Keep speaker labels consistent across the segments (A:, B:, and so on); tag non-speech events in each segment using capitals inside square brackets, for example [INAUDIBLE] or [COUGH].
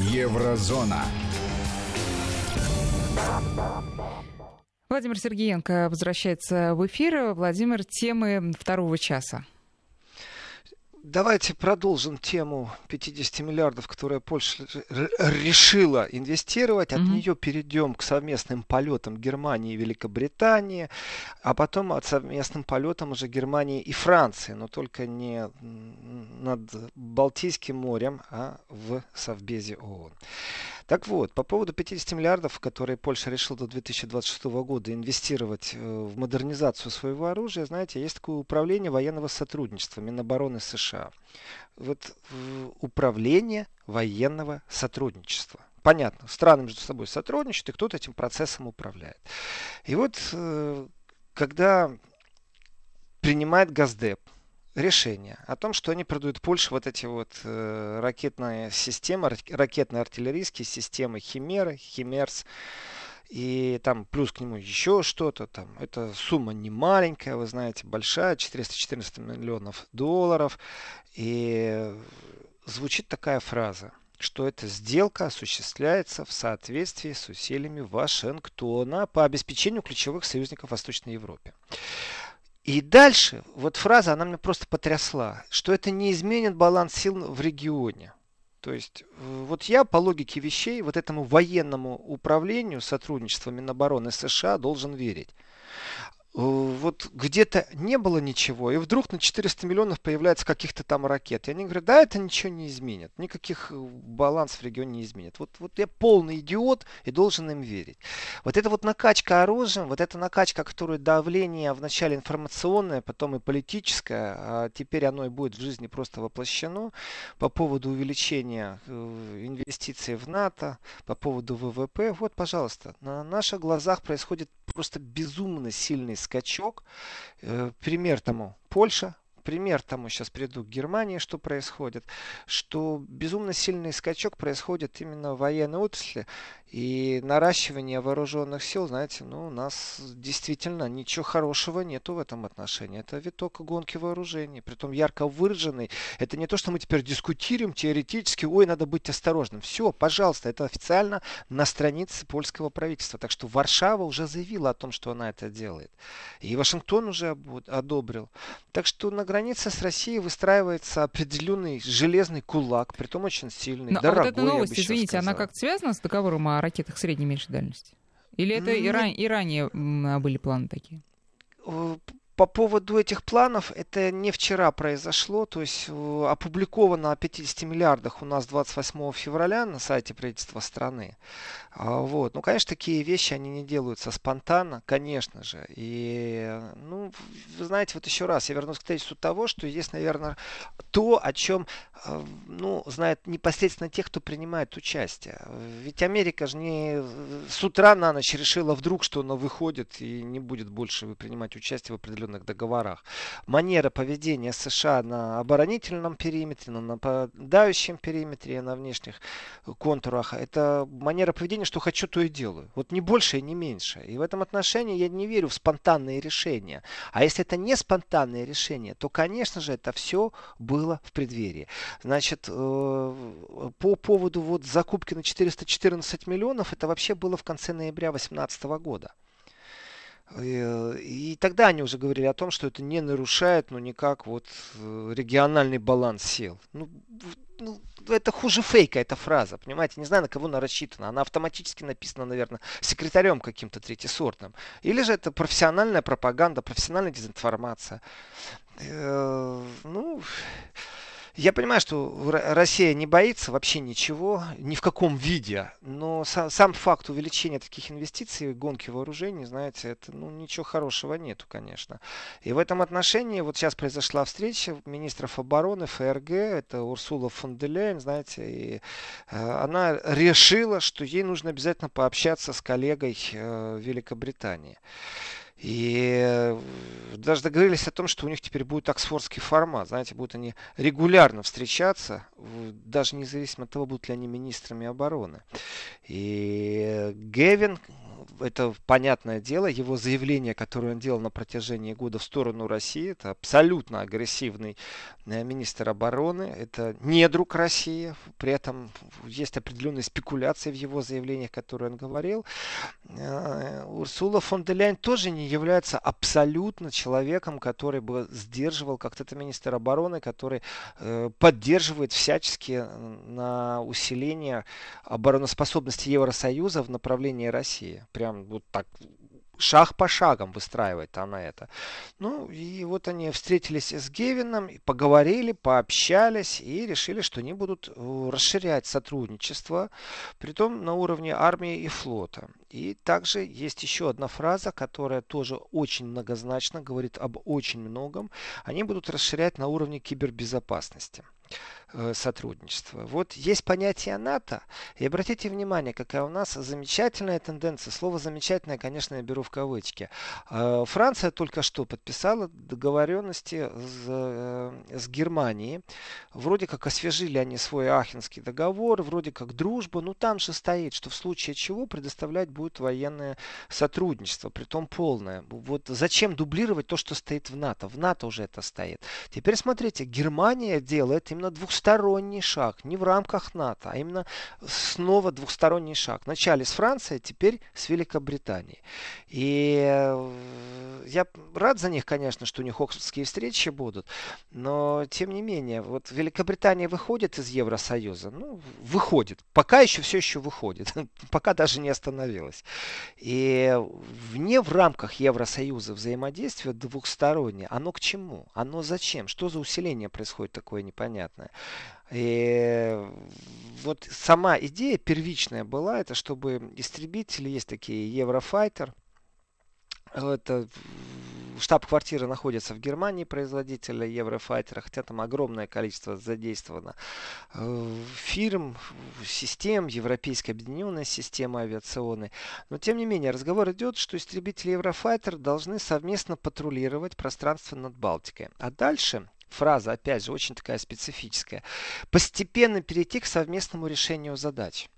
A: Еврозона.
B: Владимир Сергеенко возвращается в эфир. Владимир, темы второго часа.
C: Давайте продолжим тему 50 миллиардов, которые Польша решила инвестировать. От mm-hmm. нее перейдем к совместным полетам Германии и Великобритании, а потом от совместным полетам уже Германии и Франции, но только не над Балтийским морем, а в Совбезе ООН. Так вот, по поводу 50 миллиардов, которые Польша решила до 2026 года инвестировать э, в модернизацию своего оружия, знаете, есть такое управление военного сотрудничества Минобороны США. Вот управление военного сотрудничества. Понятно, страны между собой сотрудничают, и кто-то этим процессом управляет. И вот, э, когда принимает Газдеп решение о том, что они продают Польше вот эти вот э, ракетные системы, ракетные артиллерийские системы Химеры, Химерс, и там плюс к нему еще что-то там. Эта сумма не маленькая, вы знаете, большая, 414 миллионов долларов. И звучит такая фраза, что эта сделка осуществляется в соответствии с усилиями Вашингтона по обеспечению ключевых союзников в Восточной Европе. И дальше, вот фраза, она меня просто потрясла, что это не изменит баланс сил в регионе. То есть, э, вот я по логике вещей вот этому военному управлению сотрудничества Минобороны США должен верить. Э, вот где-то не было ничего, и вдруг на 400 миллионов появляется каких-то там ракет. И они говорят, да, это ничего не изменит, никаких э, балансов в регионе не изменит. Вот, вот я полный идиот и должен им верить. Вот эта вот накачка оружием, вот эта накачка, которую давление вначале информационное, потом и политическое, а теперь оно и будет в жизни просто воплощено по поводу увеличения э, инвестиций в НАТО, по поводу ВВП. Вот, пожалуйста, на наших глазах происходит просто безумно сильный скачок. Э, пример тому Польша, пример тому сейчас приду к Германии, что происходит, что безумно сильный скачок происходит именно в военной отрасли. И наращивание вооруженных сил, знаете, ну, у нас действительно ничего хорошего нету в этом отношении. Это виток гонки вооружений, притом ярко выраженный. Это не то, что мы теперь дискутируем теоретически, ой, надо быть осторожным. Все, пожалуйста, это официально на странице польского правительства. Так что Варшава уже заявила о том, что она это делает. И Вашингтон уже одобрил. Так что на границе с Россией выстраивается определенный железный кулак, притом очень сильный,
B: Но,
C: дорогой,
B: а вот эта новость, извините, сказал. она как-то связана с договором о ракетах средней и меньшей дальности? Или это и, ран... и ранее были планы такие?
C: По поводу этих планов, это не вчера произошло, то есть э, опубликовано о 50 миллиардах у нас 28 февраля на сайте правительства страны. А, вот. Ну, конечно, такие вещи, они не делаются спонтанно, конечно же. И, ну, вы знаете, вот еще раз, я вернусь к тезису того, что есть, наверное, то, о чем, э, ну, знают непосредственно те, кто принимает участие. Ведь Америка же не э, с утра на ночь решила вдруг, что она выходит и не будет больше принимать участие в определенных договорах. Манера поведения США на оборонительном периметре, на нападающем периметре, на внешних контурах, это манера поведения что хочу, то и делаю. Вот не больше и не меньше. И в этом отношении я не верю в спонтанные решения. А если это не спонтанные решения, то, конечно же, это все было в преддверии. Значит, э, по поводу вот закупки на 414 миллионов, это вообще было в конце ноября 2018 года. Э, и тогда они уже говорили о том, что это не нарушает, ну, никак вот э, региональный баланс сил. Ну, ну, это хуже фейка, эта фраза, понимаете? Не знаю, на кого она рассчитана. Она автоматически написана, наверное, секретарем каким-то третьесортным. Или же это профессиональная пропаганда, профессиональная дезинформация. Э, ну... Я понимаю, что Россия не боится вообще ничего, ни в каком виде, но сам факт увеличения таких инвестиций, гонки вооружений, знаете, это ну, ничего хорошего нету, конечно. И в этом отношении вот сейчас произошла встреча министров обороны ФРГ, это Урсула фон де Лейн, знаете, и э, она решила, что ей нужно обязательно пообщаться с коллегой э, Великобритании. И э, даже договорились о том, что у них теперь будет оксфордский формат. Знаете, будут они регулярно встречаться, даже независимо от того, будут ли они министрами обороны. И Гевин, это понятное дело, его заявление, которое он делал на протяжении года в сторону России, это абсолютно агрессивный э, министр обороны, это не друг России, при этом есть определенные спекуляции в его заявлениях, которые он говорил. Э, Урсула фон де Ляйн тоже не является абсолютно человеком, который бы сдерживал, как это министр обороны, который э, поддерживает всячески на усиление обороноспособности Евросоюза в направлении России. Прям вот так шаг по шагам выстраивает она это. Ну, и вот они встретились с Гевином, поговорили, пообщались и решили, что они будут э, расширять сотрудничество, притом на уровне армии и флота. И также есть еще одна фраза, которая тоже очень многозначно говорит об очень многом. Они будут расширять на уровне кибербезопасности. Э, сотрудничества. Вот есть понятие НАТО, и обратите внимание, какая у нас замечательная тенденция. Слово замечательное, конечно, я беру в кавычки. Э, Франция только что подписала договоренности с, э, с Германией. Вроде как освежили они свой Ахенский договор, вроде как дружба, но там же стоит, что в случае чего предоставлять будет военное сотрудничество, притом полное. Вот зачем дублировать то, что стоит в НАТО? В НАТО уже это стоит. Теперь смотрите, Германия делает именно двух двухсторонний шаг, не в рамках НАТО, а именно снова двухсторонний шаг. Вначале с Францией, теперь с Великобританией. И э, я рад за них, конечно, что у них оксфордские встречи будут, но тем не менее, вот Великобритания выходит из Евросоюза, ну, выходит, пока еще все еще выходит, [LAUGHS] пока даже не остановилась. И вне в рамках Евросоюза взаимодействие двухстороннее, оно к чему? Оно зачем? Что за усиление происходит такое непонятное? И вот сама идея первичная была, это чтобы истребители, есть такие Еврофайтер, это штаб-квартира находится в Германии, производителя Еврофайтера, хотя там огромное количество задействовано э, фирм, систем, Европейская объединенная система авиационной. Но тем не менее, разговор идет, что истребители Еврофайтер должны совместно патрулировать пространство над Балтикой. А дальше фраза, опять же, очень такая специфическая. Постепенно перейти к совместному решению задач.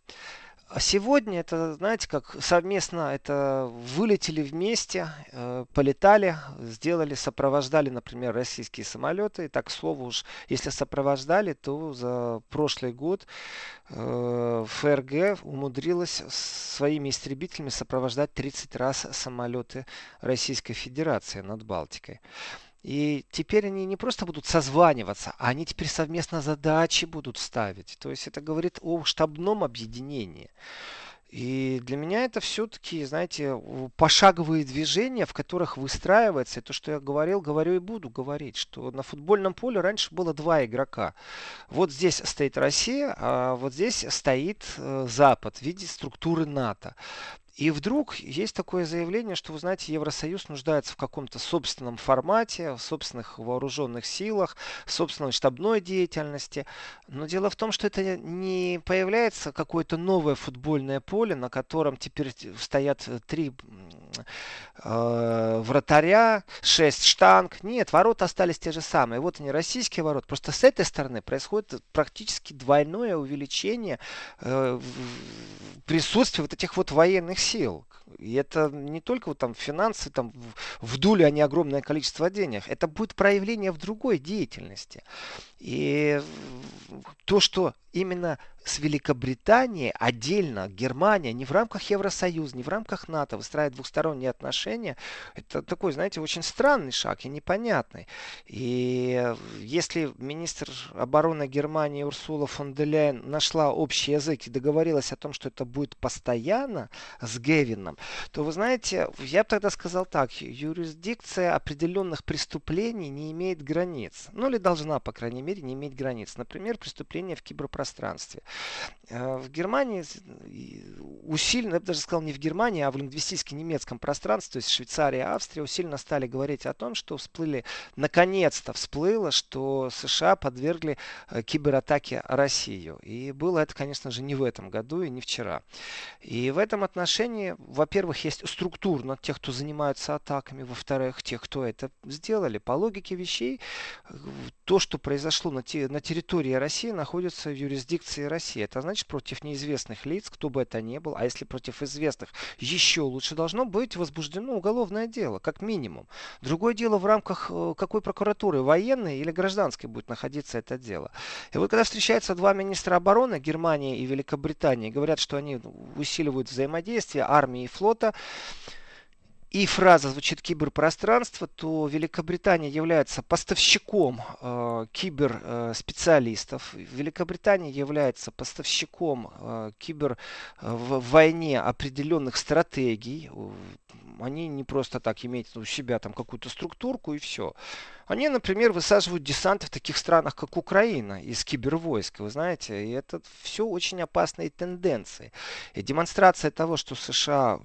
C: А сегодня это, знаете, как совместно это вылетели вместе, э, полетали, сделали, сопровождали, например, российские самолеты. И так, к слову уж, если сопровождали, то за прошлый год э, ФРГ умудрилась своими истребителями сопровождать 30 раз самолеты Российской Федерации над Балтикой. И теперь они не просто будут созваниваться, а они теперь совместно задачи будут ставить. То есть это говорит о штабном объединении. И для меня это все-таки, знаете, пошаговые движения, в которых выстраивается, и то, что я говорил, говорю и буду говорить, что на футбольном поле раньше было два игрока. Вот здесь стоит Россия, а вот здесь стоит э, Запад в виде структуры НАТО. И вдруг есть такое заявление, что, вы знаете, Евросоюз нуждается в каком-то собственном формате, в собственных вооруженных силах, в собственной штабной деятельности. Но дело в том, что это не появляется какое-то новое футбольное поле, на котором теперь стоят три вратаря, шесть штанг. Нет, ворота остались те же самые. Вот они, российские ворота. Просто с этой стороны происходит практически двойное увеличение э, присутствия вот этих вот военных сил. И это не только вот там финансы, там вдули они огромное количество денег. Это будет проявление в другой деятельности. И то, что именно с Великобританией отдельно Германия не в рамках Евросоюза, не в рамках НАТО выстраивает двухсторонние отношения, это такой, знаете, очень странный шаг и непонятный. И если министр обороны Германии Урсула фон де Ляйен нашла общий язык и договорилась о том, что это будет постоянно с Гевином, то вы знаете, я бы тогда сказал так, юрисдикция определенных преступлений не имеет границ. Ну или должна, по крайней мере, не иметь границ. Например, преступления в киберпространстве. Э, в Германии усиленно, я бы даже сказал, не в Германии, а в лингвистически немецком пространстве, то есть Швейцария, Австрия, усиленно стали говорить о том, что всплыли, наконец-то всплыло, что США подвергли э, кибератаке Россию. И было это, конечно же, не в этом году и не вчера. И в этом отношении, во-первых, есть структурно тех, кто занимается атаками, во-вторых, тех, кто это сделали. По логике вещей, то, что произошло на, те, на территории России находится в юрисдикции России. Это значит против неизвестных лиц, кто бы это ни был, а если против известных, еще лучше должно быть возбуждено уголовное дело, как минимум. Другое дело в рамках э, какой прокуратуры, военной или гражданской будет находиться это дело. И вот когда встречаются два министра обороны, Германии и Великобритании, говорят, что они усиливают взаимодействие армии и флота, и фраза звучит киберпространство, то Великобритания является поставщиком э, киберспециалистов. Великобритания является поставщиком э, кибер э, в войне определенных стратегий. Они не просто так имеют у себя там какую-то структурку и все. Они, например, высаживают десанты в таких странах, как Украина, из кибервойск. Вы знаете, и это все очень опасные тенденции. И демонстрация того, что США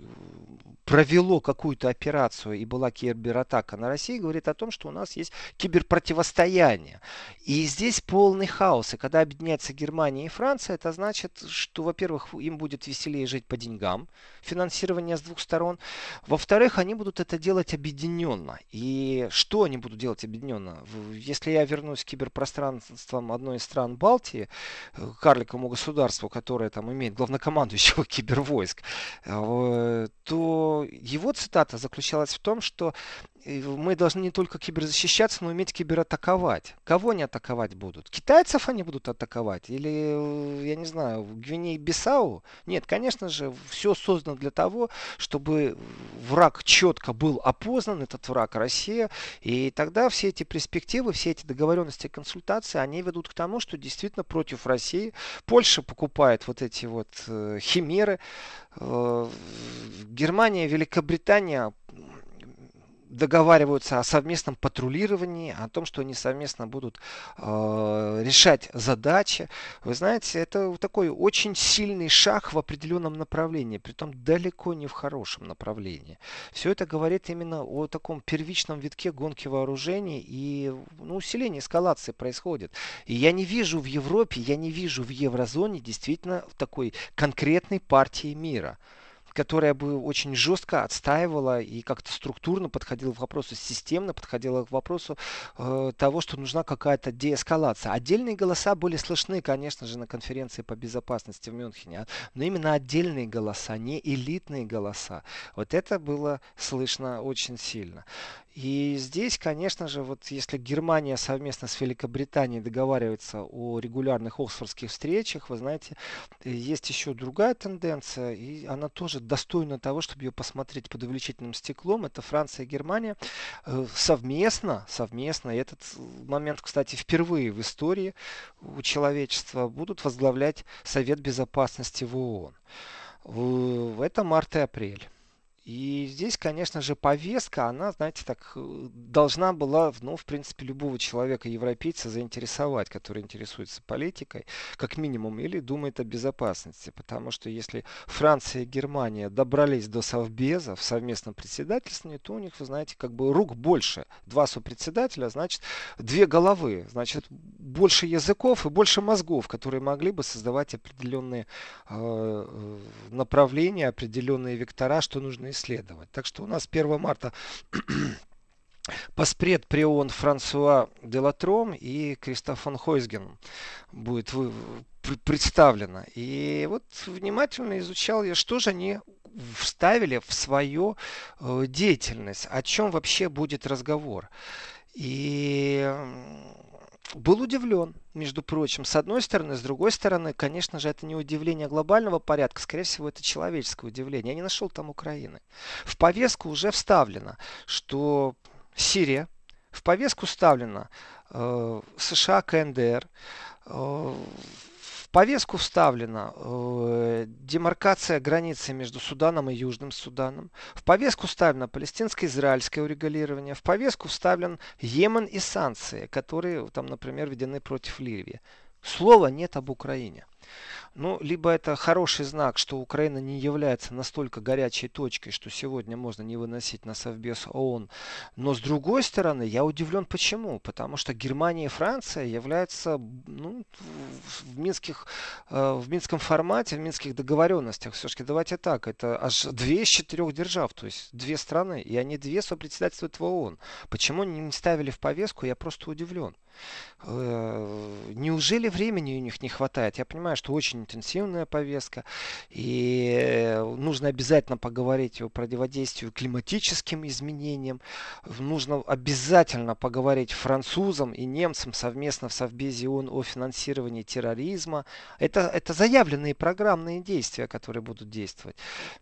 C: провело какую-то операцию и была кибератака на Россию, говорит о том, что у нас есть киберпротивостояние. И здесь полный хаос. И когда объединяется Германия и Франция, это значит, что, во-первых, им будет веселее жить по деньгам, финансирование с двух сторон. Во-вторых, они будут это делать объединенно. И что они будут делать объединенно? Если я вернусь к киберпространствам одной из стран Балтии, карликовому государству, которое там имеет главнокомандующего [LAUGHS] кибервойск, э, то его цитата заключалась в том, что мы должны не только киберзащищаться, но уметь кибератаковать. Кого они атаковать будут? Китайцев они будут атаковать? Или, я не знаю, Гвиней-Бисау? Нет, конечно же, все создано для того, чтобы враг четко был опознан, этот враг Россия. И тогда все эти перспективы, все эти договоренности и консультации, они ведут к тому, что действительно против России Польша покупает вот эти вот э, химеры. Э, Германия, Великобритания договариваются о совместном патрулировании, о том, что они совместно будут э, решать задачи. Вы знаете, это такой очень сильный шаг в определенном направлении, при том далеко не в хорошем направлении. Все это говорит именно о таком первичном витке гонки вооружений и ну, усилении эскалации происходит. И я не вижу в Европе, я не вижу в еврозоне действительно такой конкретной партии мира которая бы очень жестко отстаивала и как-то структурно подходила к вопросу, системно подходила к вопросу э, того, что нужна какая-то деэскалация. Отдельные голоса были слышны, конечно же, на конференции по безопасности в Мюнхене, но именно отдельные голоса, не элитные голоса. Вот это было слышно очень сильно. И здесь, конечно же, вот если Германия совместно с Великобританией договаривается о регулярных оксфордских встречах, вы знаете, есть еще другая тенденция, и она тоже достойна того, чтобы ее посмотреть под увеличительным стеклом. Это Франция и Германия э, совместно, совместно, и этот момент, кстати, впервые в истории у человечества будут возглавлять Совет Безопасности в ООН. Это март и апрель. И здесь, конечно же, повестка, она, знаете, так э, должна была, ну, в принципе, любого человека, европейца, заинтересовать, который интересуется политикой, как минимум, или думает о безопасности. Потому что если Франция и Германия добрались до Совбеза в совместном председательстве, то у них, вы знаете, как бы рук больше. Два сопредседателя, значит, две головы. Значит, больше языков и больше мозгов, которые могли бы создавать определенные э, э направления, определенные вектора, что нужно исследовать. Так что у нас 1 марта [CLEARS THROAT] Паспред Прион Франсуа Делатром и Кристоф фон Хойсген будет вы, представлено. И вот внимательно изучал я, что же они вставили в свою э, деятельность, о чем вообще будет разговор. И был удивлен, между прочим. С одной стороны, с другой стороны, конечно же, это не удивление глобального порядка, скорее всего, это человеческое удивление. Я не нашел там Украины. В повестку уже вставлено, что Сирия, в повестку вставлено э, США, КНДР, э, в повестку вставлена э, демаркация границы между Суданом и Южным Суданом. В повестку вставлено палестинско-израильское урегулирование. В повестку вставлен Йемен и санкции, которые там, например, введены против Ливии. Слова нет об Украине. Ну, либо это хороший знак, что Украина не является настолько горячей точкой, что сегодня можно не выносить на Совбез ООН. Но с другой стороны, я удивлен почему. Потому что Германия и Франция являются ну, в, минских, э, в минском формате, в минских договоренностях. Все-таки давайте так, это аж две из четырех держав, то есть две страны, и они две сопредседательствуют в ООН. Почему не ставили в повестку, я просто удивлен. Э, неужели времени у них не хватает? Я понимаю, что очень интенсивная повестка, и нужно обязательно поговорить о противодействии климатическим изменениям, нужно обязательно поговорить французам и немцам совместно в Совбезе ООН о финансировании терроризма. Это, это заявленные программные действия, которые будут действовать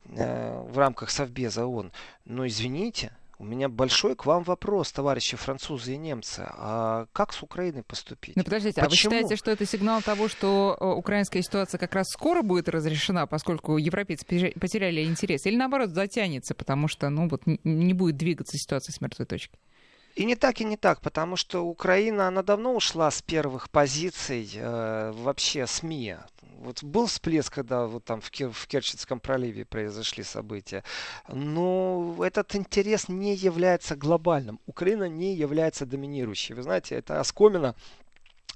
C: э, в рамках Совбеза ООН. Но извините, у меня большой к вам вопрос, товарищи французы и немцы. А как с Украиной поступить?
B: Ну, подождите, Почему? а вы считаете, что это сигнал того, что э, украинская ситуация как раз скоро будет разрешена, поскольку европейцы потеряли интерес? Или наоборот затянется, потому что ну, вот, не будет двигаться ситуация с мертвой точки?
C: И не так, и не так, потому что Украина, она давно ушла с первых позиций э, вообще СМИ. Вот был всплеск, когда вот там в, Кер в Керченском проливе произошли события. Но этот интерес не является глобальным. Украина не является доминирующей. Вы знаете, это оскомина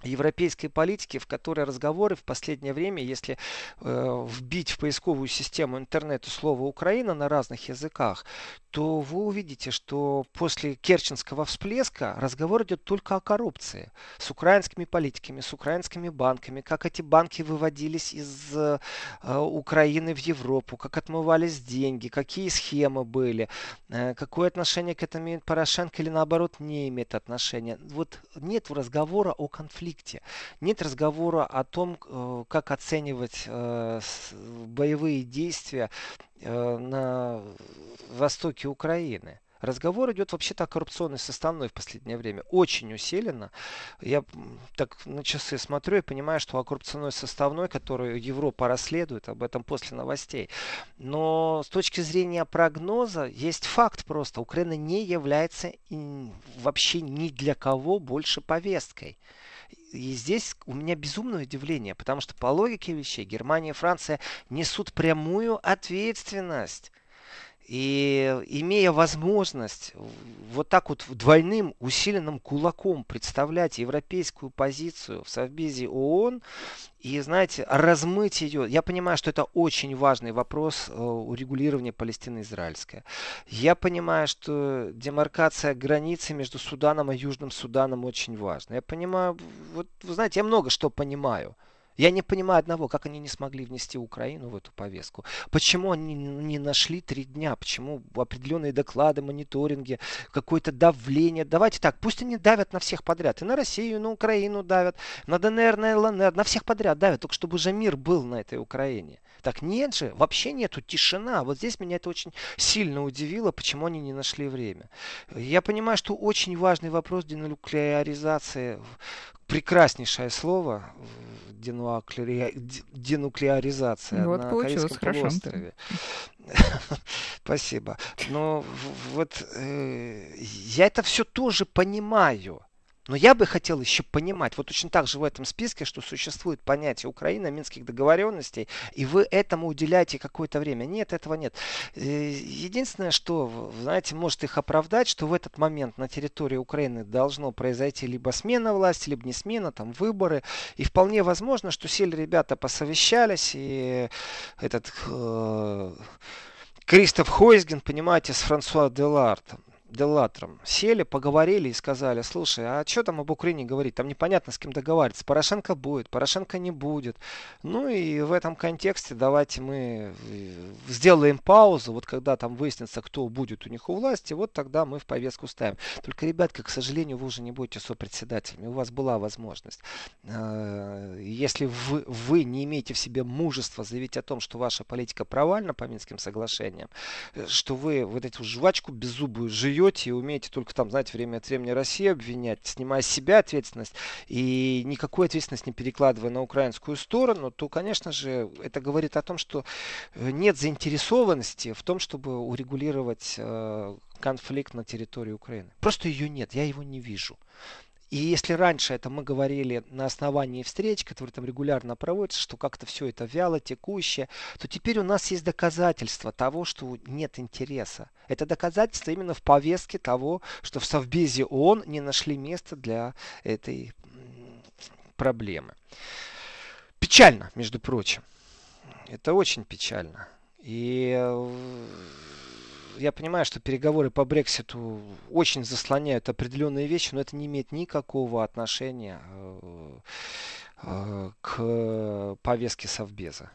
C: европейской политики, в которой разговоры в последнее время, если э, вбить в поисковую систему интернета слово Украина на разных языках, то вы увидите, что после Керченского всплеска разговор идет только о коррупции. С украинскими политиками, с украинскими банками, как эти банки выводились из э, Украины в Европу, как отмывались деньги, какие схемы были, э, какое отношение к этому имеет Порошенко или наоборот не имеет отношения. Вот нет разговора о конфликте. Нет разговора о том, э, как оценивать э, боевые действия на востоке Украины. Разговор идет вообще-то о коррупционной составной в последнее время. Очень усиленно. Я так на часы смотрю и понимаю, что о коррупционной составной, которую Европа расследует, об этом после новостей. Но с точки зрения прогноза есть факт просто. Украина не является вообще ни для кого больше повесткой. И здесь у меня безумное удивление, потому что по логике вещей Германия и Франция несут прямую ответственность и имея возможность вот так вот двойным усиленным кулаком представлять европейскую позицию в Совбезе ООН и, знаете, размыть ее. Я понимаю, что это очень важный вопрос э, урегулирования Палестины-Израильской. Я понимаю, что демаркация границы между Суданом и Южным Суданом очень важна. Я понимаю, вот, вы знаете, я много что понимаю. Я не понимаю одного, как они не смогли внести Украину в эту повестку. Почему они не нашли три дня? Почему определенные доклады, мониторинги, какое-то давление? Давайте так, пусть они давят на всех подряд. И на Россию, и на Украину давят, на ДНР, на ЛНР, на всех подряд давят, только чтобы уже мир был на этой Украине. Так нет же, вообще нету, тишина. Вот здесь меня это очень сильно удивило, почему они не нашли время. Я понимаю, что очень важный вопрос денуклеаризации прекраснейшее слово денуклеари... денуклеаризация
B: вот
C: на
B: Корейском
C: хорошо. полуострове. [LAUGHS] Спасибо. Но вот э, я это все тоже понимаю. Но я бы хотел еще понимать, вот точно так же в этом списке, что существует понятие Украины, минских договоренностей, и вы этому уделяете какое-то время. Нет, этого нет. Э, единственное, что, знаете, может их оправдать, что в этот момент на территории Украины должно произойти либо смена власти, либо не смена, там выборы. И вполне возможно, что сели ребята посовещались, и этот... Э, Кристоф Хойсген, понимаете, с Франсуа Делартом Делатром сели, поговорили и сказали, слушай, а что там об Украине говорить? Там непонятно, с кем договариваться. Порошенко будет, Порошенко не будет. Ну и в этом контексте давайте мы э, сделаем паузу. Вот когда там выяснится, кто будет у них у власти, вот тогда мы в повестку ставим. Только, ребятка, к сожалению, вы уже не будете сопредседателями. У вас была возможность. Э, если вы, вы не имеете в себе мужества заявить о том, что ваша политика провальна по Минским соглашениям, э, что вы вот эту жвачку беззубую живете, живете и умеете только там, знаете, время от времени Россию обвинять, снимая с себя ответственность и никакой ответственность не перекладывая на украинскую сторону, то, конечно же, это говорит о том, что э, нет заинтересованности в том, чтобы урегулировать э, конфликт на территории Украины. Просто ее нет, я его не вижу. И если раньше это мы говорили на основании встреч, которые там регулярно проводятся, что как-то все это вяло, текущее, то теперь у нас есть доказательства того, что нет интереса. Это доказательство именно в повестке того, что в Совбезе ООН не нашли места для этой проблемы. Печально, между прочим. Это очень печально. И э, я понимаю, что переговоры по Брекситу очень заслоняют определенные вещи, но это не имеет никакого отношения э, э, к повестке Совбеза.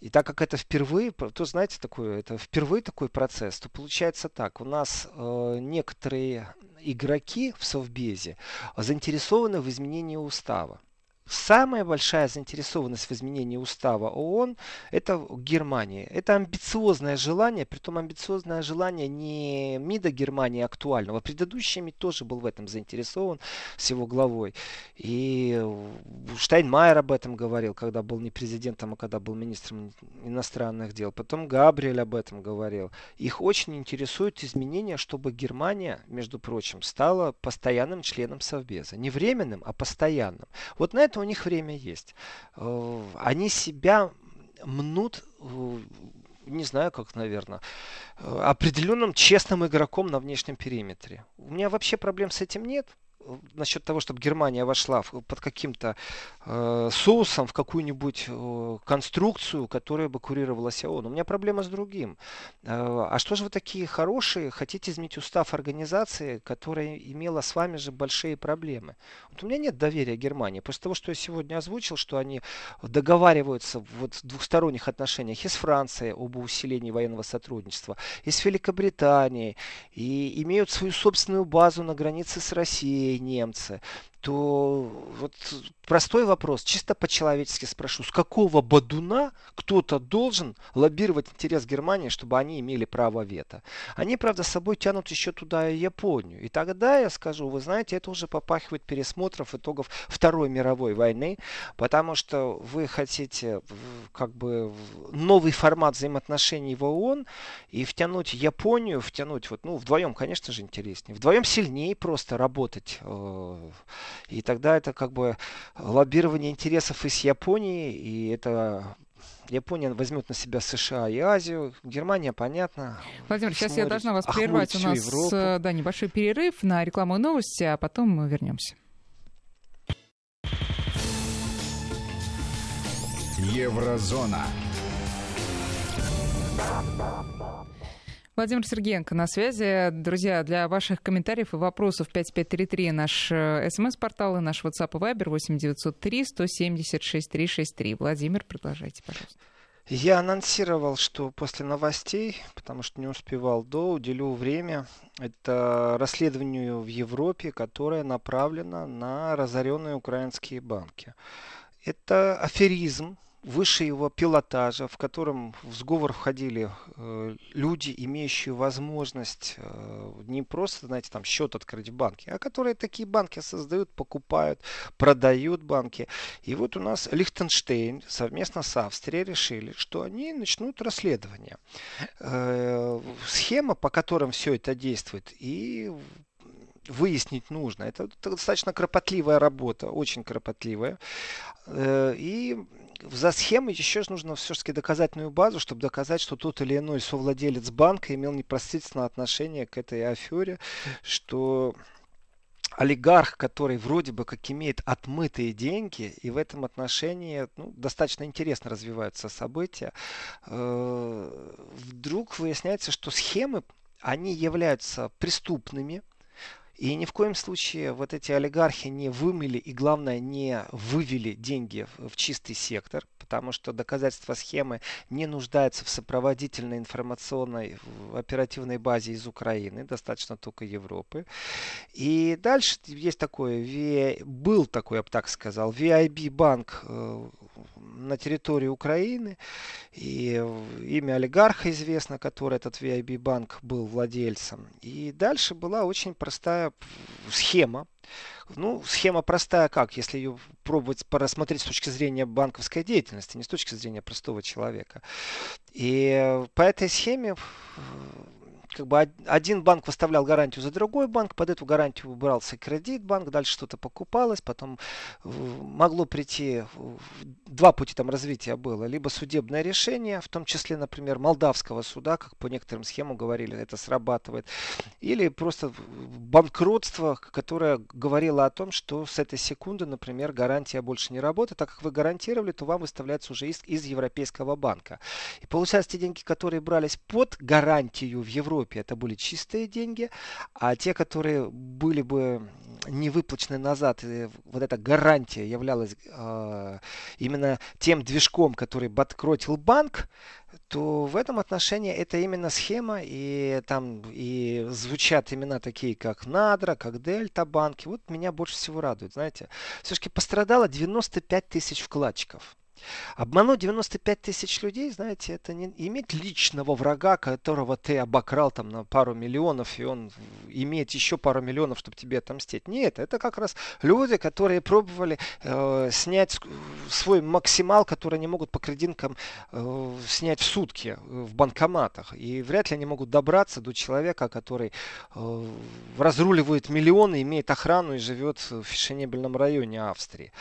C: И так как это впервые, то знаете такое, это впервые такой процесс, то получается так. У нас э, некоторые игроки в Совбезе заинтересованы в изменении устава. Самая большая заинтересованность в изменении устава ООН – это Германия. Это амбициозное желание, притом амбициозное желание не МИДа Германии актуального. Предыдущий МИД тоже был в этом заинтересован с его главой. И Штайнмайер об этом говорил, когда был не президентом, а когда был министром иностранных дел. Потом Габриэль об этом говорил. Их очень интересует изменения, чтобы Германия, между прочим, стала постоянным членом Совбеза. Не временным, а постоянным. Вот на это у них время есть. Э, они себя мнут э, не знаю как, наверное, э, определенным честным игроком на внешнем периметре. У меня вообще проблем с этим нет насчет того, чтобы Германия вошла в, под каким-то э, соусом в какую-нибудь э, конструкцию, которая бы курировалась ООН. У меня проблема с другим. Э, а что же вы такие хорошие, хотите изменить устав организации, которая имела с вами же большие проблемы? Вот у меня нет доверия Германии. После того, что я сегодня озвучил, что они договариваются вот в двухсторонних отношениях и с Францией об усилении военного сотрудничества, и с Великобританией, и имеют свою собственную базу на границе с Россией, немцы, то вот простой вопрос, чисто по-человечески спрошу, с какого бодуна кто-то должен лоббировать интерес Германии, чтобы они имели право вето? Они, правда, с собой тянут еще туда и Японию. И тогда я скажу, вы знаете, это уже попахивает пересмотров итогов Второй мировой войны, потому что вы хотите как бы новый формат взаимоотношений в ООН и втянуть Японию, втянуть вот, ну, вдвоем, конечно же, интереснее. Вдвоем сильнее просто работать э, и тогда это как бы лоббирование интересов из Японии, и это Япония возьмет на себя США и Азию. Германия, понятно.
B: Владимир, сейчас я должна вас прервать. У нас Европу. Э, да, небольшой перерыв на рекламу и новости, а потом мы вернемся.
A: Еврозона.
B: Владимир Сергеенко на связи. Друзья, для ваших комментариев и вопросов 5533 наш э, смс-портал и наш WhatsApp и Viber 8903 176 363. Владимир, продолжайте, пожалуйста.
C: Я анонсировал, что после новостей, потому что не успевал до, уделю время это расследованию в Европе, которое направлено на разоренные украинские банки. Это аферизм, выше его пилотажа, в котором в сговор входили э, люди, имеющие возможность э, не просто, знаете, там счет открыть в банке, а которые такие банки создают, покупают, продают банки. И вот у нас Лихтенштейн совместно с Австрией решили, что они начнут расследование. Э, схема, по которым все это действует, и выяснить нужно. Это достаточно кропотливая работа, очень кропотливая. И за схемой еще нужно все-таки доказательную базу, чтобы доказать, что тот или иной совладелец банка имел непосредственное отношение к этой афере, что олигарх, который вроде бы как имеет отмытые деньги, и в этом отношении ну, достаточно интересно развиваются события, э, вдруг выясняется, что схемы, они являются преступными, и ни в коем случае вот эти олигархи не вымыли и, главное, не вывели деньги в чистый сектор, потому что доказательства схемы не нуждаются в сопроводительной информационной оперативной базе из Украины, достаточно только Европы. И дальше есть такой, был такой, я бы так сказал, VIB банк э, на территории Украины. И имя олигарха известно, который этот VIB банк был владельцем. И дальше была очень простая схема. Ну, схема простая как, если ее пробовать рассмотреть с точки зрения банковской деятельности, не с точки зрения простого человека. И по этой схеме как бы один банк выставлял гарантию за другой банк, под эту гарантию брался кредит банк, дальше что-то покупалось, потом э, могло прийти, два пути там развития было, либо судебное решение, в том числе, например, молдавского суда, как по некоторым схемам говорили, это срабатывает, или просто банкротство, которое говорило о том, что с этой секунды, например, гарантия больше не работает, так как вы гарантировали, то вам выставляется уже иск из Европейского банка. И получается, те деньги, которые брались под гарантию в Европе, это были чистые деньги, а те, которые были бы не выплачены назад, вот эта гарантия являлась э, именно тем движком, который банкротил банк, то в этом отношении это именно схема, и там и звучат имена такие, как Надра, как Дельта банки. Вот меня больше всего радует, знаете. Все-таки пострадало 95 тысяч вкладчиков. Обмануть 95 тысяч людей, знаете, это не иметь личного врага, которого ты обокрал там на пару миллионов, и он имеет еще пару миллионов, чтобы тебе отомстить. Нет, это как раз люди, которые пробовали э, снять свой максимал, который они могут по кредиткам э, снять в сутки э, в банкоматах. И вряд ли они могут добраться до человека, который э, разруливает миллионы, имеет охрану и живет в фешенебельном районе Австрии.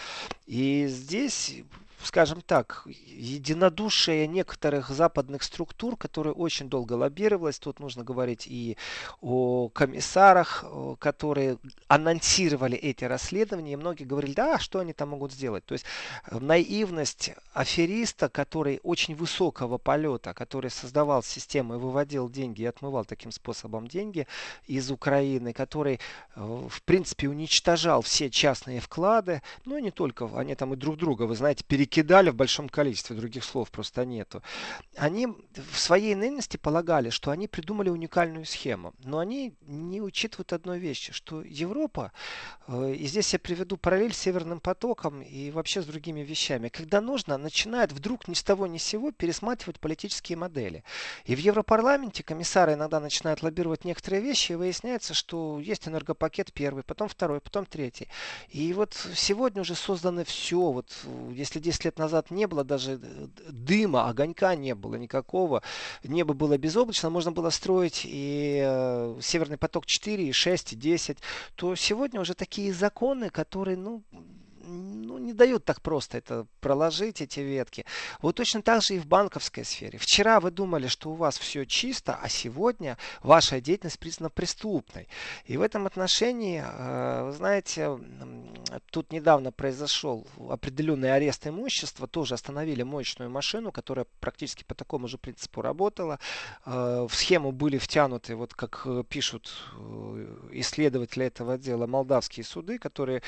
C: И здесь скажем так, единодушие некоторых западных структур, которые очень долго лоббировалось. Тут нужно говорить и о комиссарах, которые анонсировали эти расследования. И многие говорили, да, что они там могут сделать. То есть э, наивность афериста, который очень высокого полета, который создавал систему и выводил деньги и отмывал таким способом деньги из Украины, который, э, в принципе, уничтожал все частные вклады, ну и не только, они там и друг друга, вы знаете, перекидывали кидали в большом количестве, других слов просто нету. Они в своей наивности полагали, что они придумали уникальную схему, но они не учитывают одной вещи, что Европа, э, и здесь я приведу параллель с Северным потоком и вообще с другими вещами, когда нужно, начинает вдруг ни с того ни с сего пересматривать политические модели. И в Европарламенте комиссары иногда начинают лоббировать некоторые вещи, и выясняется, что есть энергопакет первый, потом второй, потом третий. И вот сегодня уже создано все, вот если 10 лет назад не было даже э, дыма, огонька не было никакого. Небо было безоблачно, можно было строить и э, Северный поток 4, и 6, и 10. То сегодня уже такие законы, которые, ну, ну, не дают так просто это проложить, эти ветки. Вот точно так же и в банковской сфере. Вчера вы думали, что у вас все чисто, а сегодня ваша деятельность признана преступной. И в этом отношении, э, вы знаете, тут недавно произошел определенный арест имущества, тоже остановили мощную машину, которая практически по такому же принципу работала. Э, в схему были втянуты, вот как э, пишут исследователи этого дела, молдавские суды, которые,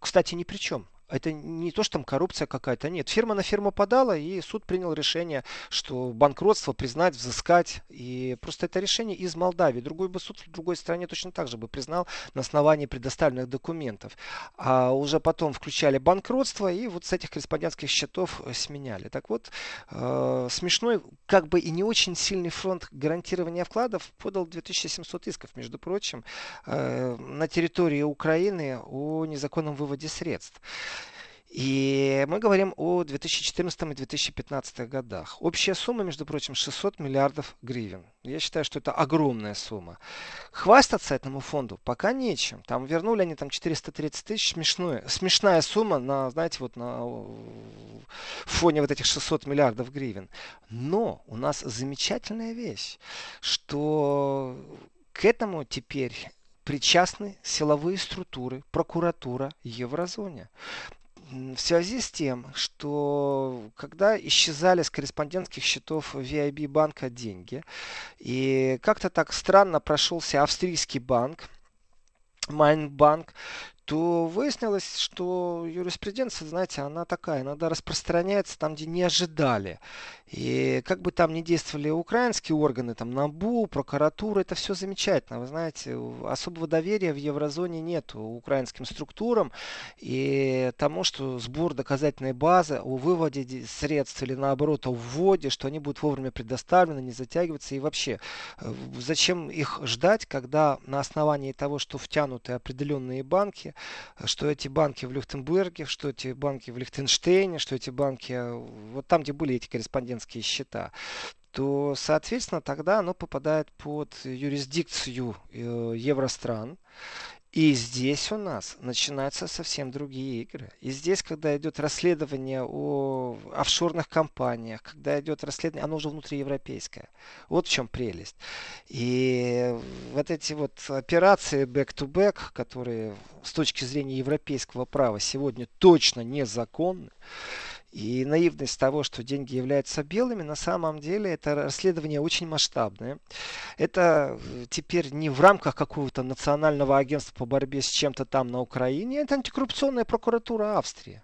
C: кстати, не при чем это не то, что там коррупция какая-то, нет. Фирма на фирму подала, и суд принял решение, что банкротство признать, взыскать. И просто это решение из Молдавии. Другой бы суд в другой стране точно так же бы признал на основании предоставленных документов. А уже потом включали банкротство, и вот с этих корреспондентских счетов э, сменяли. Так вот, э, смешной, как бы и не очень сильный фронт гарантирования вкладов подал 2700 исков, между прочим, э, на территории Украины о незаконном выводе средств. И мы говорим о 2014 и 2015 годах. Общая сумма, между прочим, 600 миллиардов гривен. Я считаю, что это огромная сумма. Хвастаться этому фонду пока нечем. Там вернули они там 430 тысяч. Смешная, смешная сумма на, знаете, вот на фоне вот этих 600 миллиардов гривен. Но у нас замечательная вещь, что к этому теперь причастны силовые структуры, прокуратура Еврозоне в связи с тем, что когда исчезали с корреспондентских счетов VIB банка деньги, и как-то так странно прошелся австрийский банк, Майнбанк, то выяснилось, что юриспруденция, знаете, она такая, иногда распространяется там, где не ожидали. И как бы там ни действовали украинские органы, там НАБУ, прокуратура, это все замечательно. Вы знаете, особого доверия в еврозоне нет украинским структурам и тому, что сбор доказательной базы о выводе средств или наоборот о вводе, что они будут вовремя предоставлены, не затягиваться и вообще э, зачем их ждать, когда на основании того, что втянуты определенные банки, что эти банки в Люхтенберге, что эти банки в Лихтенштейне, что эти банки э, вот там, где были эти корреспондентские счета, то, соответственно, тогда оно попадает под юрисдикцию э, евростран. И здесь у нас начинаются совсем другие игры. И здесь, когда идет расследование о офшорных компаниях, когда идет расследование, оно уже внутриевропейское. Вот в чем прелесть. И вот эти вот операции back-to-back, которые с точки зрения европейского права сегодня точно незаконны, и наивность того, что деньги являются белыми, на самом деле это расследование очень масштабное. Это э, теперь не в рамках какого-то национального агентства по борьбе с чем-то там на Украине, это антикоррупционная прокуратура Австрии.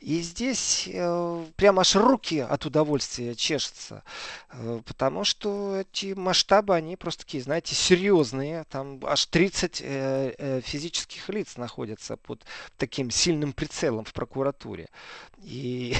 C: И здесь э, прямо аж руки от удовольствия чешутся, э, потому что эти масштабы, они просто такие, знаете, серьезные. Там аж 30 э, э, физических лиц находятся под таким сильным прицелом в прокуратуре. И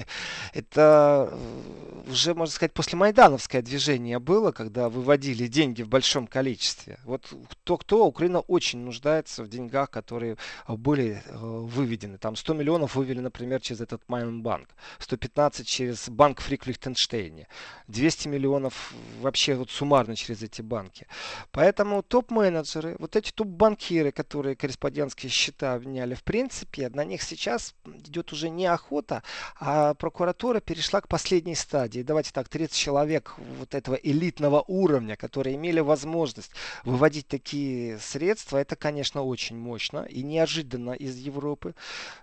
C: [LAUGHS] это э, уже, можно сказать, после Майдановское движение было, когда выводили деньги в большом количестве. Вот кто-кто, Украина очень нуждается в деньгах, которые были э, выведены. Там 100 миллионов вывели, например, через этот Майнбанк, 115 через банк Фрик в Лихтенштейне, 200 миллионов вообще вот суммарно через эти банки. Поэтому топ-менеджеры, вот эти топ-банкиры, которые корреспондентские счета обменяли, в принципе, на них сейчас идет уже не охота, а прокуратура перешла к последней стадии. Давайте так, 30 человек вот этого элитного уровня, которые имели возможность выводить такие средства, это, конечно, очень мощно и неожиданно из Европы.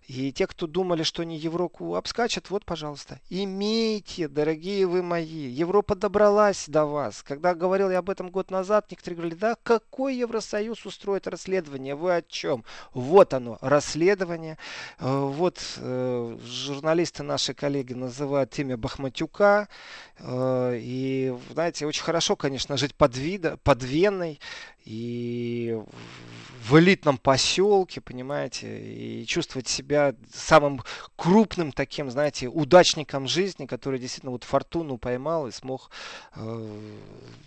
C: И те, кто думали, что они Европу обскачат, вот, пожалуйста, имейте, дорогие вы мои, Европа добралась до вас. Когда говорил я об этом год назад, некоторые говорили, да какой Евросоюз устроит расследование, вы о чем? Вот оно, расследование. Э, вот э, журналисты наши коллеги называют имя Бахматюка. Э, и, знаете, очень хорошо, конечно, жить под, вида, под Веной и в элитном поселке, понимаете, и чувствовать себя самым крупным таким, знаете, удачником жизни, который действительно вот фортуну поймал и смог э,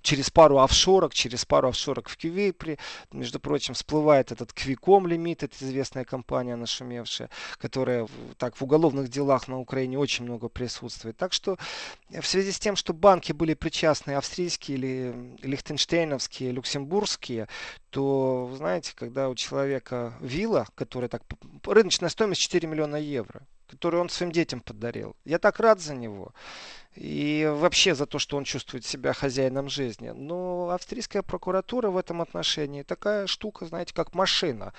C: через пару офшорок, через пару офшорок в Кювейпре, между прочим, всплывает этот Квиком лимит, это известная компания нашумевшая, которая так в уголовных делах на Украине очень много присутствует. Так что в связи с тем, что банки были причастны австрийские или лихтенштейновские, люксембургские, то, знаете, когда у человека вилла, которая так... Рыночная стоимость 4 миллиона евро, которую он своим детям подарил. Я так рад за него. И вообще за то, что он чувствует себя хозяином жизни. Но австрийская прокуратура в этом отношении такая штука, знаете, как машина.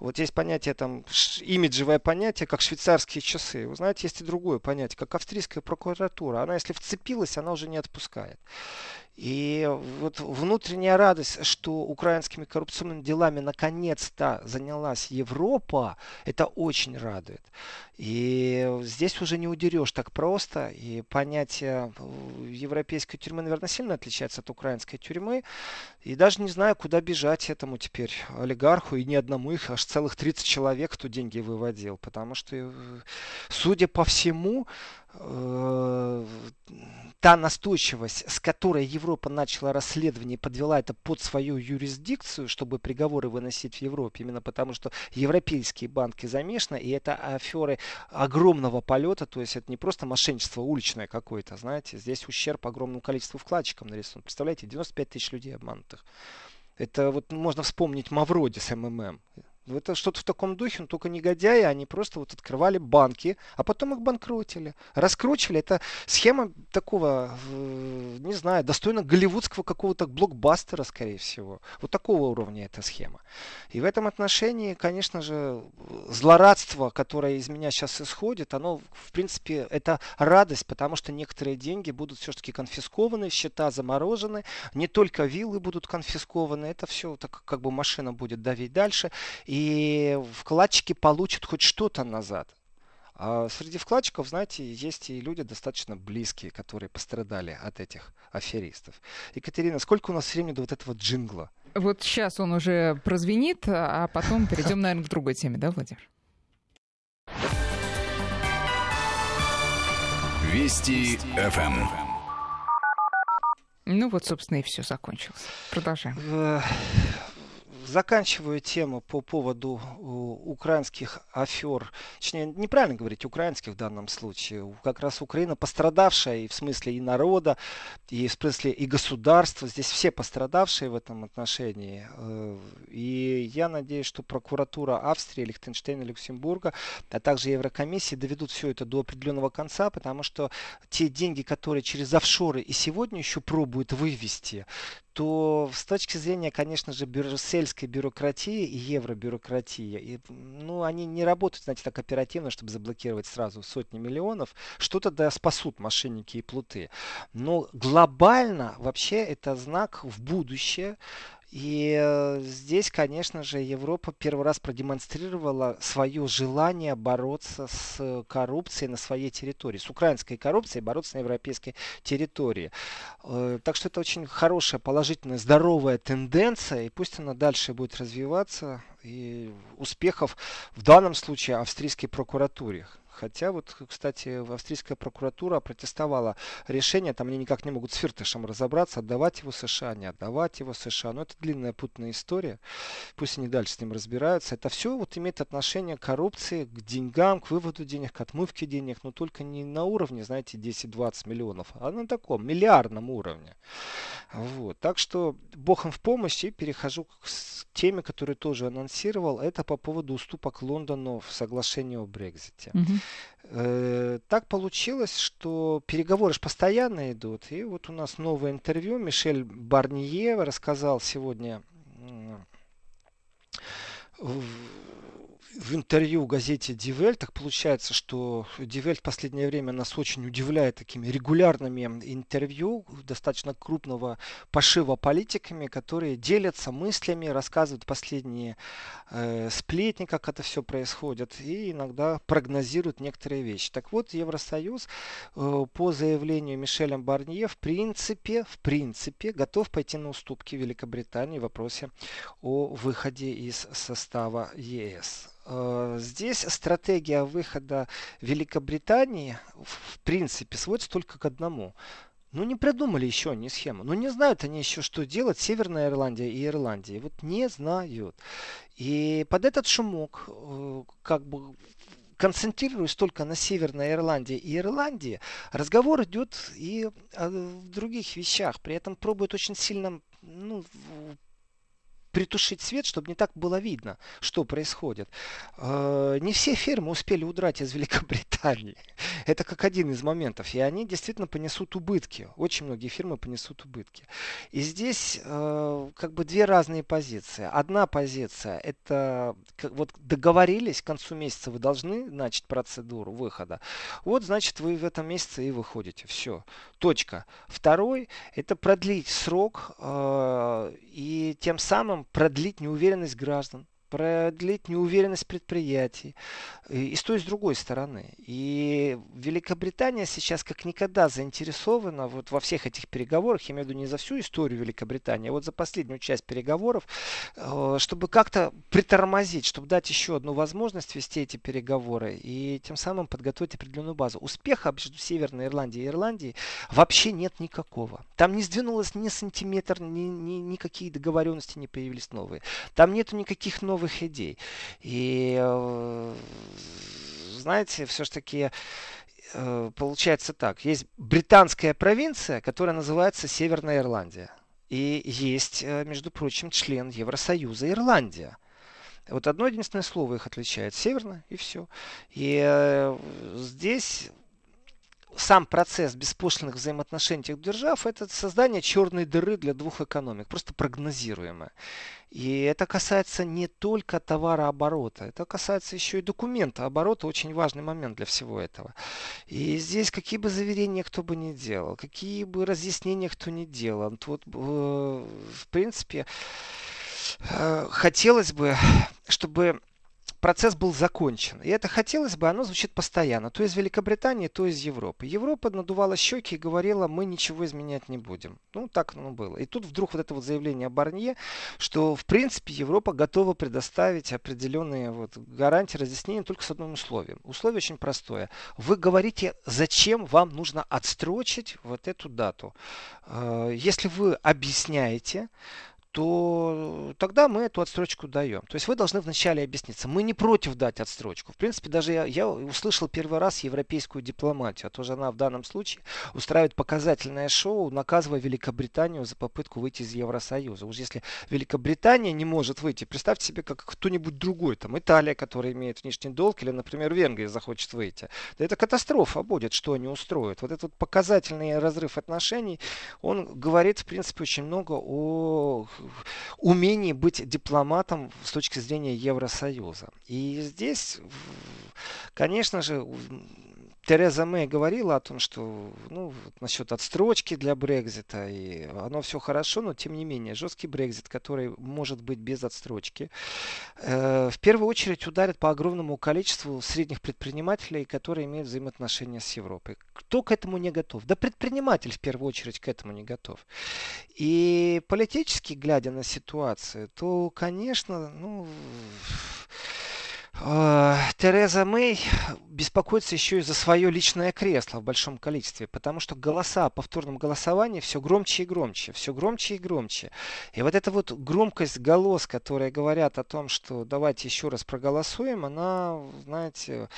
C: Вот есть понятие там, имиджевое понятие, как швейцарские часы. Вы знаете, есть и другое понятие, как австрийская прокуратура. Она, если вцепилась, она уже не отпускает. И вот внутренняя радость, что украинскими коррупционными делами наконец-то занялась Европа, это очень радует. И здесь уже не удерешь так просто. И понятие э, европейской тюрьмы, наверное, сильно отличается от украинской тюрьмы. И даже не знаю, куда бежать этому теперь олигарху. И ни одному их, аж целых 30 человек, кто деньги выводил. Потому что, э, судя по всему, та настойчивость, с которой Европа начала расследование и подвела это под свою юрисдикцию, чтобы приговоры выносить в Европе, именно потому что европейские банки замешаны, и это аферы огромного полета, то есть это не просто мошенничество уличное какое-то, знаете, здесь ущерб огромному количеству вкладчикам нарисован. Представляете, 95 тысяч людей обманутых. Это вот можно вспомнить Мавроди с МММ. Это что-то в таком духе, но только негодяи, они просто вот открывали банки, а потом их банкротили. Раскручивали. Это схема такого, не знаю, достойно голливудского какого-то блокбастера, скорее всего. Вот такого уровня эта схема. И в этом отношении, конечно же, злорадство, которое из меня сейчас исходит, оно, в принципе, это радость, потому что некоторые деньги будут все-таки конфискованы, счета заморожены, не только виллы будут конфискованы, это все так как бы машина будет давить дальше. И и вкладчики получат хоть что-то назад. А среди вкладчиков, знаете, есть и люди достаточно близкие, которые пострадали от этих аферистов. Екатерина, сколько у нас времени до вот этого джингла?
B: Вот сейчас он уже прозвенит, а потом перейдем, наверное, к другой теме, да, Владимир?
A: Вести ФМ.
B: Ну вот, собственно, и все закончилось. Продолжаем. Э,
C: заканчиваю тему по поводу украинских афер. Точнее, неправильно говорить украинских в данном случае. Как раз Украина пострадавшая и в смысле и народа, и в смысле и государства. Здесь все пострадавшие в этом отношении. Э, и я надеюсь, что прокуратура Австрии, Лихтенштейна, Люксембурга, а также Еврокомиссии доведут все это до определенного конца, потому что те деньги, которые через офшоры и сегодня еще пробуют вывести, то с точки зрения, конечно же, брюссельской бюрократии и евробюрократии, и, ну, они не работают, знаете, так оперативно, чтобы заблокировать сразу сотни миллионов. Что-то да спасут мошенники и плуты. Но глобально вообще это знак в будущее, и э, здесь, конечно же, Европа первый раз продемонстрировала свое желание бороться с коррупцией на своей территории, с украинской коррупцией бороться на европейской территории. Э, так что это очень хорошая, положительная, здоровая тенденция, и пусть она дальше будет развиваться. И успехов в данном случае австрийской прокуратуре. Хотя вот, кстати, австрийская прокуратура протестовала решение, там они никак не могут с Фиртышем разобраться, отдавать его США, не отдавать его США. Но это длинная путная история. Пусть они дальше с ним разбираются. Это все вот имеет отношение к коррупции, к деньгам, к выводу денег, к отмывке денег, но только не на уровне, знаете, 10-20 миллионов, а на таком миллиардном уровне. Вот. Так что Богом в помощь и перехожу к теме, которую тоже анонсировал. Это по поводу уступок Лондону в соглашении о Брекзите. Mm-hmm. Э, так получилось, что переговоры же постоянно идут. И вот у нас новое интервью. Мишель Барнье рассказал сегодня в интервью газете Дивель, так получается, что Дивель в последнее время нас очень удивляет такими регулярными интервью достаточно крупного пошива политиками, которые делятся мыслями, рассказывают последние э, сплетни, как это все происходит, и иногда прогнозируют некоторые вещи. Так вот, Евросоюз э, по заявлению Мишеля Барнье в принципе, в принципе готов пойти на уступки Великобритании в вопросе о выходе из состава ЕС. Э, здесь стратегия выхода Великобритании в принципе сводится только к одному. Ну, не придумали еще ни схему. Ну, не знают они еще, что делать Северная Ирландия и Ирландия. Вот не знают. И под этот шумок, э, как бы концентрируясь только на Северной Ирландии и Ирландии, разговор идет и о других вещах. При этом пробуют очень сильно ну, притушить свет, чтобы не так было видно, что происходит. Э, не все фирмы успели удрать из Великобритании. [LAUGHS] Это как один из моментов. И они действительно понесут убытки. Очень многие фирмы понесут убытки. И здесь э, как бы две разные позиции. Одна позиция это вот договорились к концу месяца вы должны начать процедуру выхода. Вот значит вы в этом месяце и выходите. Все. Точка. Второй это продлить срок э, и тем самым продлить неуверенность граждан продлить неуверенность предприятий и, с той, и с другой стороны. И Великобритания сейчас как никогда заинтересована вот во всех этих переговорах, я имею в виду не за всю историю Великобритании, а вот за последнюю часть переговоров, э, чтобы как-то притормозить, чтобы дать еще одну возможность вести эти переговоры и тем самым подготовить определенную базу. Успеха между Северной Ирландией и Ирландией вообще нет никакого. Там не сдвинулось ни сантиметр, ни, ни, никакие договоренности не появились новые. Там нету никаких новых новых идей. И э, знаете, все-таки э, получается так. Есть британская провинция, которая называется Северная Ирландия. И есть, э, между прочим, член Евросоюза Ирландия. Вот одно единственное слово их отличает. Северная и все. И здесь сам процесс беспошлиных взаимоотношений этих держав это создание черной дыры для двух экономик, просто прогнозируемое. И это касается не только товарооборота, это касается еще и документа оборота, очень важный момент для всего этого. И здесь какие бы заверения кто бы ни делал, какие бы разъяснения кто ни делал, вот, э, в принципе, э, хотелось бы, чтобы процесс был закончен. И это хотелось бы, оно звучит постоянно. То из Великобритании, то из Европы. Европа надувала щеки и говорила, мы ничего изменять не будем. Ну, так оно было. И тут вдруг вот это вот заявление Барнье, что, в принципе, Европа готова предоставить определенные вот гарантии, разъяснения только с одним условием. Условие очень простое. Вы говорите, зачем вам нужно отстрочить вот эту дату. Э, если вы объясняете, то тогда мы эту отсрочку даем. То есть вы должны вначале объясниться. Мы не против дать отсрочку. В принципе, даже я, я услышал первый раз европейскую дипломатию, а тоже она в данном случае устраивает показательное шоу, наказывая Великобританию за попытку выйти из Евросоюза. Уж если Великобритания не может выйти, представьте себе, как кто-нибудь другой, там Италия, которая имеет внешний долг, или, например, Венгрия захочет выйти. Да это катастрофа будет, что они устроят. Вот этот показательный разрыв отношений, он говорит, в принципе, очень много о умении быть дипломатом с точки зрения Евросоюза. И здесь, конечно же, Тереза Мэй говорила о том, что ну, насчет отстрочки для Брекзита, и оно все хорошо, но тем не менее, жесткий Брекзит, который может быть без отстрочки, э, в первую очередь ударит по огромному количеству средних предпринимателей, которые имеют взаимоотношения с Европой. Кто к этому не готов? Да предприниматель в первую очередь к этому не готов. И политически, глядя на ситуацию, то, конечно, ну Тереза Мэй беспокоится еще и за свое личное кресло в большом количестве, потому что голоса о повторном голосовании все громче и громче, все громче и громче. И вот эта вот громкость голос, которые говорят о том, что давайте еще раз проголосуем, она, знаете,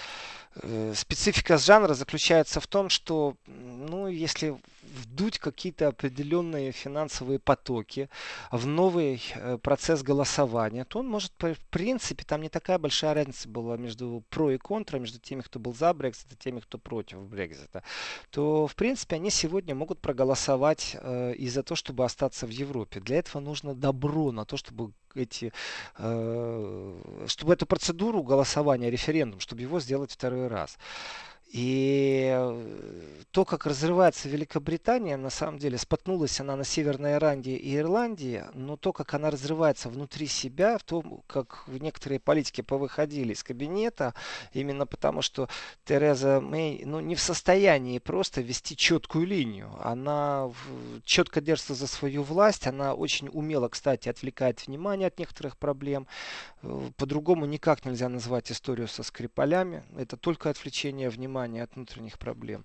C: э, специфика жанра заключается в том, что, ну, если вдуть какие-то определенные финансовые потоки в новый э, процесс голосования, то он может, в принципе, там не такая большая разница была между про и контра, между теми, кто был за Брексит и теми, кто против Брексита, то, в принципе, они сегодня могут проголосовать э, и за то, чтобы остаться в Европе. Для этого нужно добро на то, чтобы эти, э, чтобы эту процедуру голосования, референдум, чтобы его сделать второй раз. И э, то, как разрывается Великобритания, на самом деле, споткнулась она на Северной Ирландии и Ирландии, но то, как она разрывается внутри себя, в том, как некоторые политики повыходили из кабинета, именно потому, что Тереза Мэй ну, не в состоянии просто вести четкую линию. Она четко держится за свою власть, она очень умело, кстати, отвлекает внимание от некоторых проблем. Э, по-другому никак нельзя назвать историю со Скрипалями. Это только отвлечение внимания внимание от внутренних проблем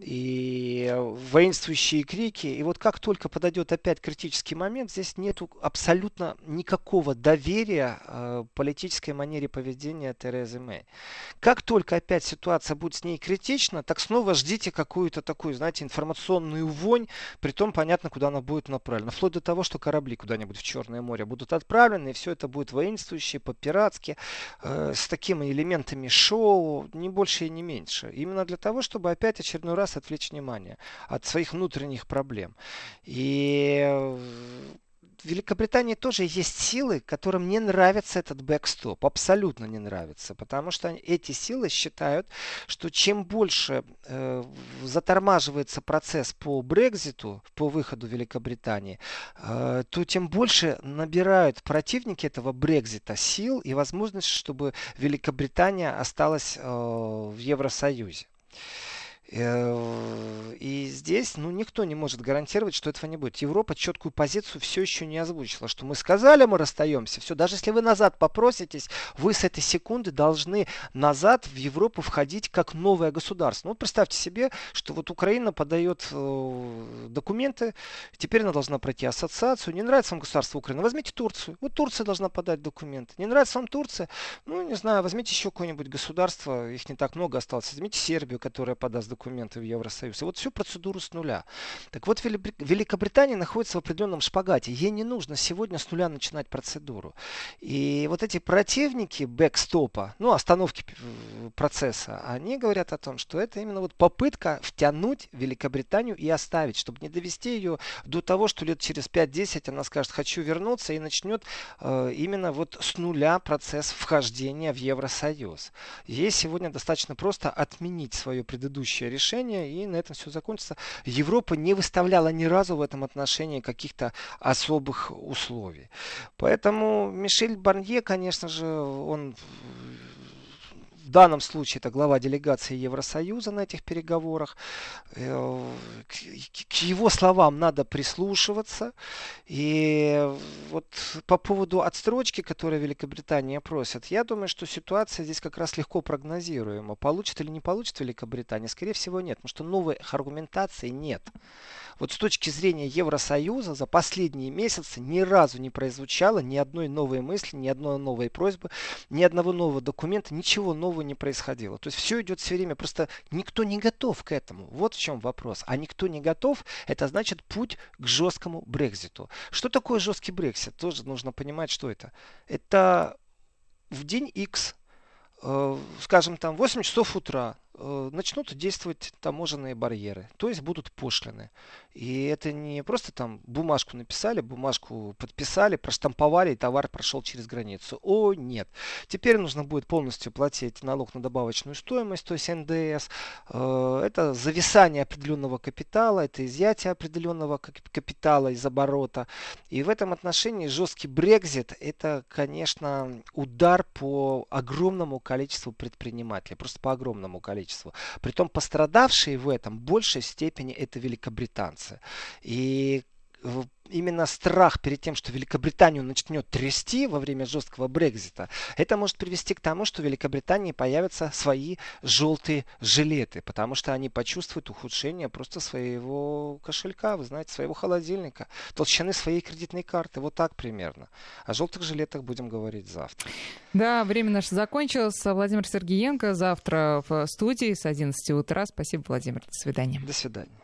C: и воинствующие крики. И вот как только подойдет опять критический момент, здесь нет абсолютно никакого доверия э, политической манере поведения Терезы Мэй. Как только опять ситуация будет с ней критична, так снова ждите какую-то такую, знаете, информационную вонь, при том понятно, куда она будет направлена. Вплоть до того, что корабли куда-нибудь в Черное море будут отправлены, и все это будет воинствующее, по-пиратски, э, с такими элементами шоу, не больше и не меньше. Именно для того, чтобы опять очередной раз раз отвлечь внимание от своих внутренних проблем. И в Великобритании тоже есть силы, которым не нравится этот бэкстоп. Абсолютно не нравится. Потому что эти силы считают, что чем больше э, затормаживается процесс по Брекзиту, по выходу Великобритании, э, то тем больше набирают противники этого Брекзита сил и возможность, чтобы Великобритания осталась э, в Евросоюзе. Э, и здесь, ну, никто не может гарантировать, что этого не будет. Европа четкую позицию все еще не озвучила, что мы сказали, мы расстаемся. Все, даже если вы назад попроситесь, вы с этой секунды должны назад в Европу входить как новое государство. Ну, представьте себе, что вот Украина подает э, документы, теперь она должна пройти ассоциацию. Не нравится вам государство Украины, возьмите Турцию. Вот Турция должна подать документы. Не нравится вам Турция, ну, не знаю, возьмите еще какое-нибудь государство, их не так много осталось. Возьмите Сербию, которая подаст документы документы в Евросоюз. И вот всю процедуру с нуля. Так вот, Великобритания находится в определенном шпагате. Ей не нужно сегодня с нуля начинать процедуру. И вот эти противники бэкстопа, ну, остановки процесса, они говорят о том, что это именно вот попытка втянуть Великобританию и оставить, чтобы не довести ее до того, что лет через 5-10 она скажет, хочу вернуться, и начнет э, именно вот с нуля процесс вхождения в Евросоюз. Ей сегодня достаточно просто отменить свое предыдущее решение, и на этом все закончится. Европа не выставляла ни разу в этом отношении каких-то особых условий. Поэтому Мишель Барнье, конечно же, он данном случае это глава делегации Евросоюза на этих переговорах. Э, к его словам надо прислушиваться. И вот по поводу отстрочки, которую Великобритания просит, я думаю, что ситуация здесь как раз легко прогнозируема. Получит или не получит Великобритания? Скорее всего, нет, потому что новой аргументации нет. Вот с точки зрения Евросоюза за последние месяцы ни разу не прозвучало ни одной новой мысли, ни одной новой просьбы, ни одного нового документа, ничего нового не происходило. То есть все идет все время, просто никто не готов к этому. Вот в чем вопрос. А никто не готов, это значит путь к жесткому Брекзиту. Что такое жесткий Брексит? Тоже нужно понимать, что это. Это в день X, э, скажем там, 8 часов утра начнут действовать таможенные барьеры, то есть будут пошлины. И это не просто там бумажку написали, бумажку подписали, проштамповали, и товар прошел через границу. О, нет. Теперь нужно будет полностью платить налог на добавочную стоимость, то есть НДС. Э, это зависание определенного капитала, это изъятие определенного капитала из оборота. И в этом отношении жесткий Брекзит это, конечно, удар по огромному количеству предпринимателей, просто по огромному количеству количеству. Притом пострадавшие в этом в большей степени это великобританцы. И именно страх перед тем, что Великобританию начнет трясти во время жесткого Брекзита, это может привести к тому, что в Великобритании появятся свои желтые жилеты, потому что они почувствуют ухудшение просто своего кошелька, вы знаете, своего холодильника, толщины своей кредитной карты, вот так примерно. О желтых жилетах будем говорить завтра.
B: Да, время наше закончилось. Владимир Сергеенко завтра в студии с 11 утра. Спасибо, Владимир. До свидания.
C: До свидания.